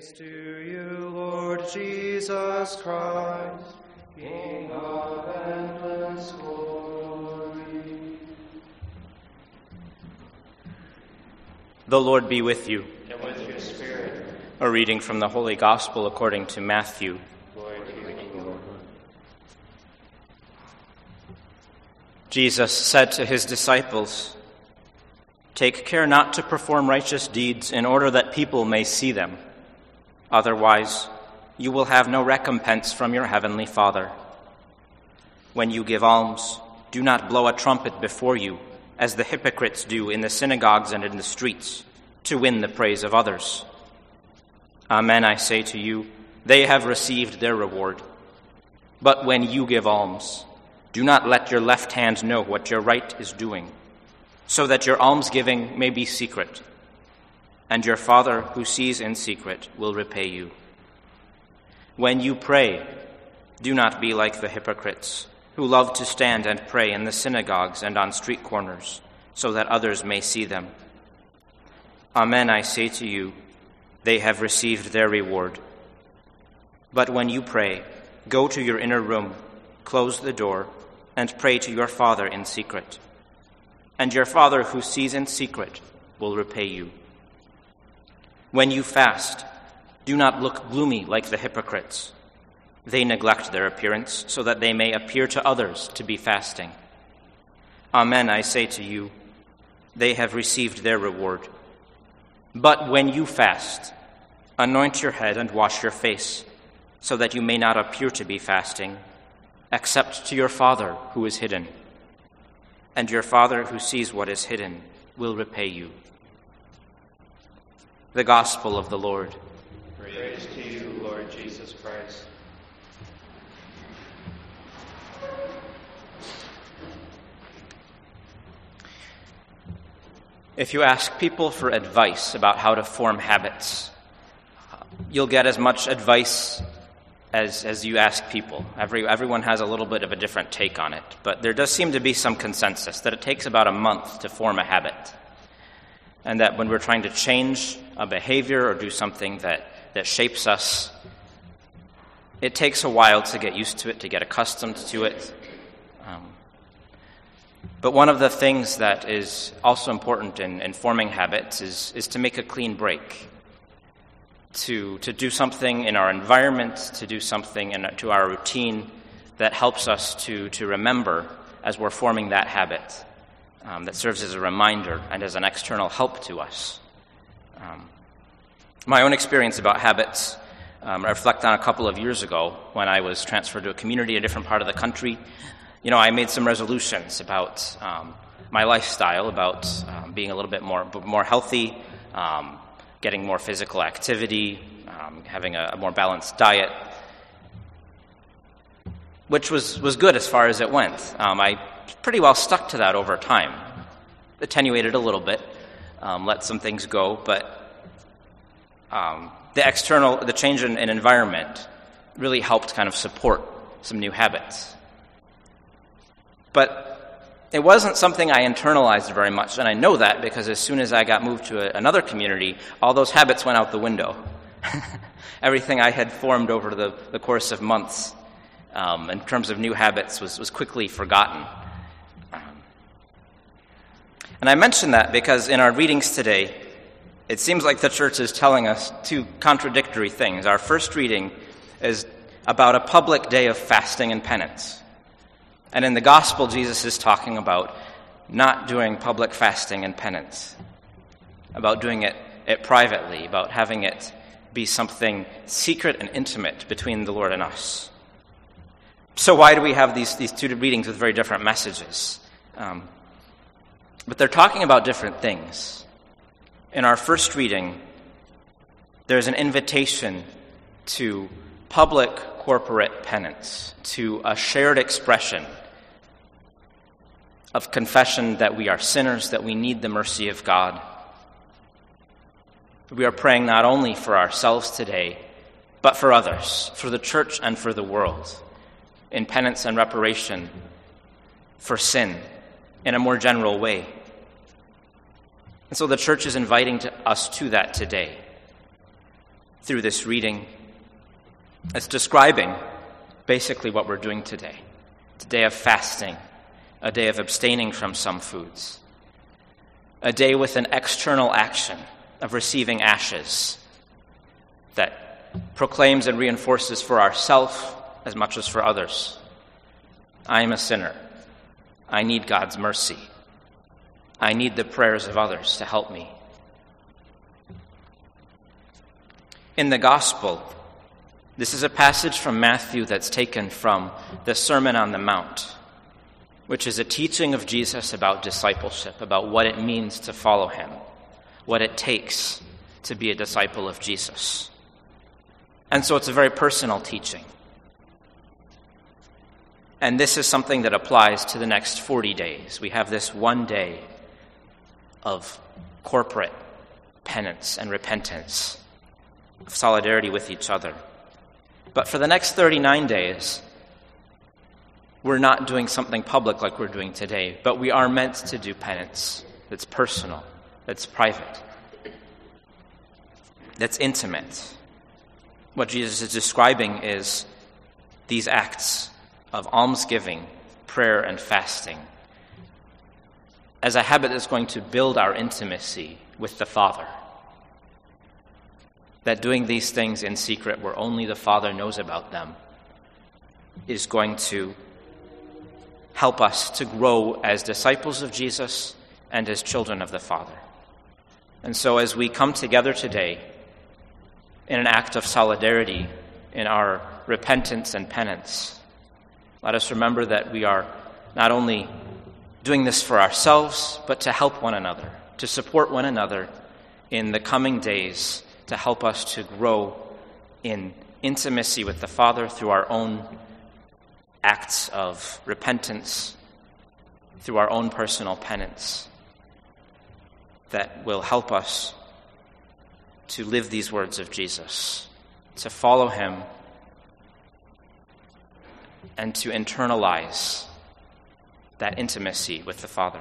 Praise to you, Lord Jesus Christ, King of endless glory. The Lord be with you. And with your spirit, A reading from the Holy Gospel according to Matthew. glory to you, Lord. Jesus said to his disciples, Take care not to perform righteous deeds in order that people may see them. Otherwise, you will have no recompense from your heavenly Father. When you give alms, do not blow a trumpet before you, as the hypocrites do in the synagogues and in the streets, to win the praise of others. Amen, I say to you, they have received their reward. But when you give alms, do not let your left hand know what your right is doing, so that your almsgiving may be secret, and your Father who sees in secret will repay you. When you pray, do not be like the hypocrites, who love to stand and pray in the synagogues and on street corners, so that others may see them. Amen, I say to you, they have received their reward. But when you pray, go to your inner room, close the door, and pray to your Father in secret. And your Father who sees in secret will repay you. When you fast, do not look gloomy like the hypocrites. They neglect their appearance so that they may appear to others to be fasting. Amen, I say to you, they have received their reward. But when you fast, anoint your head and wash your face, so that you may not appear to be fasting, except to your Father who is hidden. And your Father who sees what is hidden will repay you. The Gospel of the Lord. Praise to you, Lord Jesus Christ. If you ask people for advice about how to form habits, you'll get as much advice as, as you ask people. Every, everyone has a little bit of a different take on it, but there does seem to be some consensus that it takes about a month to form a habit. And that when we're trying to change a behavior or do something that, that shapes us, it takes a while to get used to it, to get accustomed to it. Um, but one of the things that is also important in, in forming habits is, is to make a clean break to, to do something in our environment, to do something in, to our routine that helps us to, to remember as we're forming that habit, um, that serves as a reminder and as an external help to us. Um, my own experience about habits, um, I reflect on a couple of years ago when I was transferred to a community in a different part of the country. You know, I made some resolutions about um, my lifestyle, about um, being a little bit more, more healthy, um, getting more physical activity, um, having a, a, more balanced diet, which was, was good as far as it went. Um, I pretty well stuck to that over time. Attenuated a little bit, um, let some things go, but um, the external, the change in, in environment really helped kind of support some new habits. But it wasn't something I internalized very much, and I know that because as soon as I got moved to a, another community, all those habits went out the window. Everything I had formed over the, the course of months um, in terms of new habits was, was quickly forgotten. And I mention that because in our readings today, it seems like the church is telling us two contradictory things. Our first reading is about a public day of fasting and penance. And in the gospel, Jesus is talking about not doing public fasting and penance, about doing it, it privately, about having it be something secret and intimate between the Lord and us. So, why do we have these, these two readings with very different messages? Um, but they're talking about different things. In our first reading, there's an invitation to public corporate penance, to a shared expression of confession that we are sinners, that we need the mercy of God. We are praying not only for ourselves today, but for others, for the church and for the world, in penance and reparation for sin in a more general way. And so the church is inviting to us to that today. through this reading. It's describing basically what we're doing today. It's a day of fasting, a day of abstaining from some foods, a day with an external action of receiving ashes that proclaims and reinforces for ourselves as much as for others. I am a sinner. I need God's mercy. I need the prayers of others to help me. In the Gospel, this is a passage from Matthew that's taken from the Sermon on the Mount, which is a teaching of Jesus about discipleship, about what it means to follow him, what it takes to be a disciple of Jesus. And so it's a very personal teaching. And this is something that applies to the next 40 days. We have this one day of corporate penance and repentance, of solidarity with each other. But for the next 39 days, we're not doing something public like we're doing today, but we are meant to do penance that's personal, that's private, that's intimate. What Jesus is describing is these acts of almsgiving, prayer, and fasting as a habit that's going to build our intimacy with the Father. That doing these things in secret, where only the Father knows about them, is going to help us to grow as disciples of Jesus and as children of the Father. And so, as we come together today in an act of solidarity in our repentance and penance, let us remember that we are not only doing this for ourselves, but to help one another, to support one another in the coming days, to help us to grow in intimacy with the Father through our own acts of repentance, through our own personal penance, that will help us to live these words of Jesus, to follow Him and to internalize that intimacy with the Father.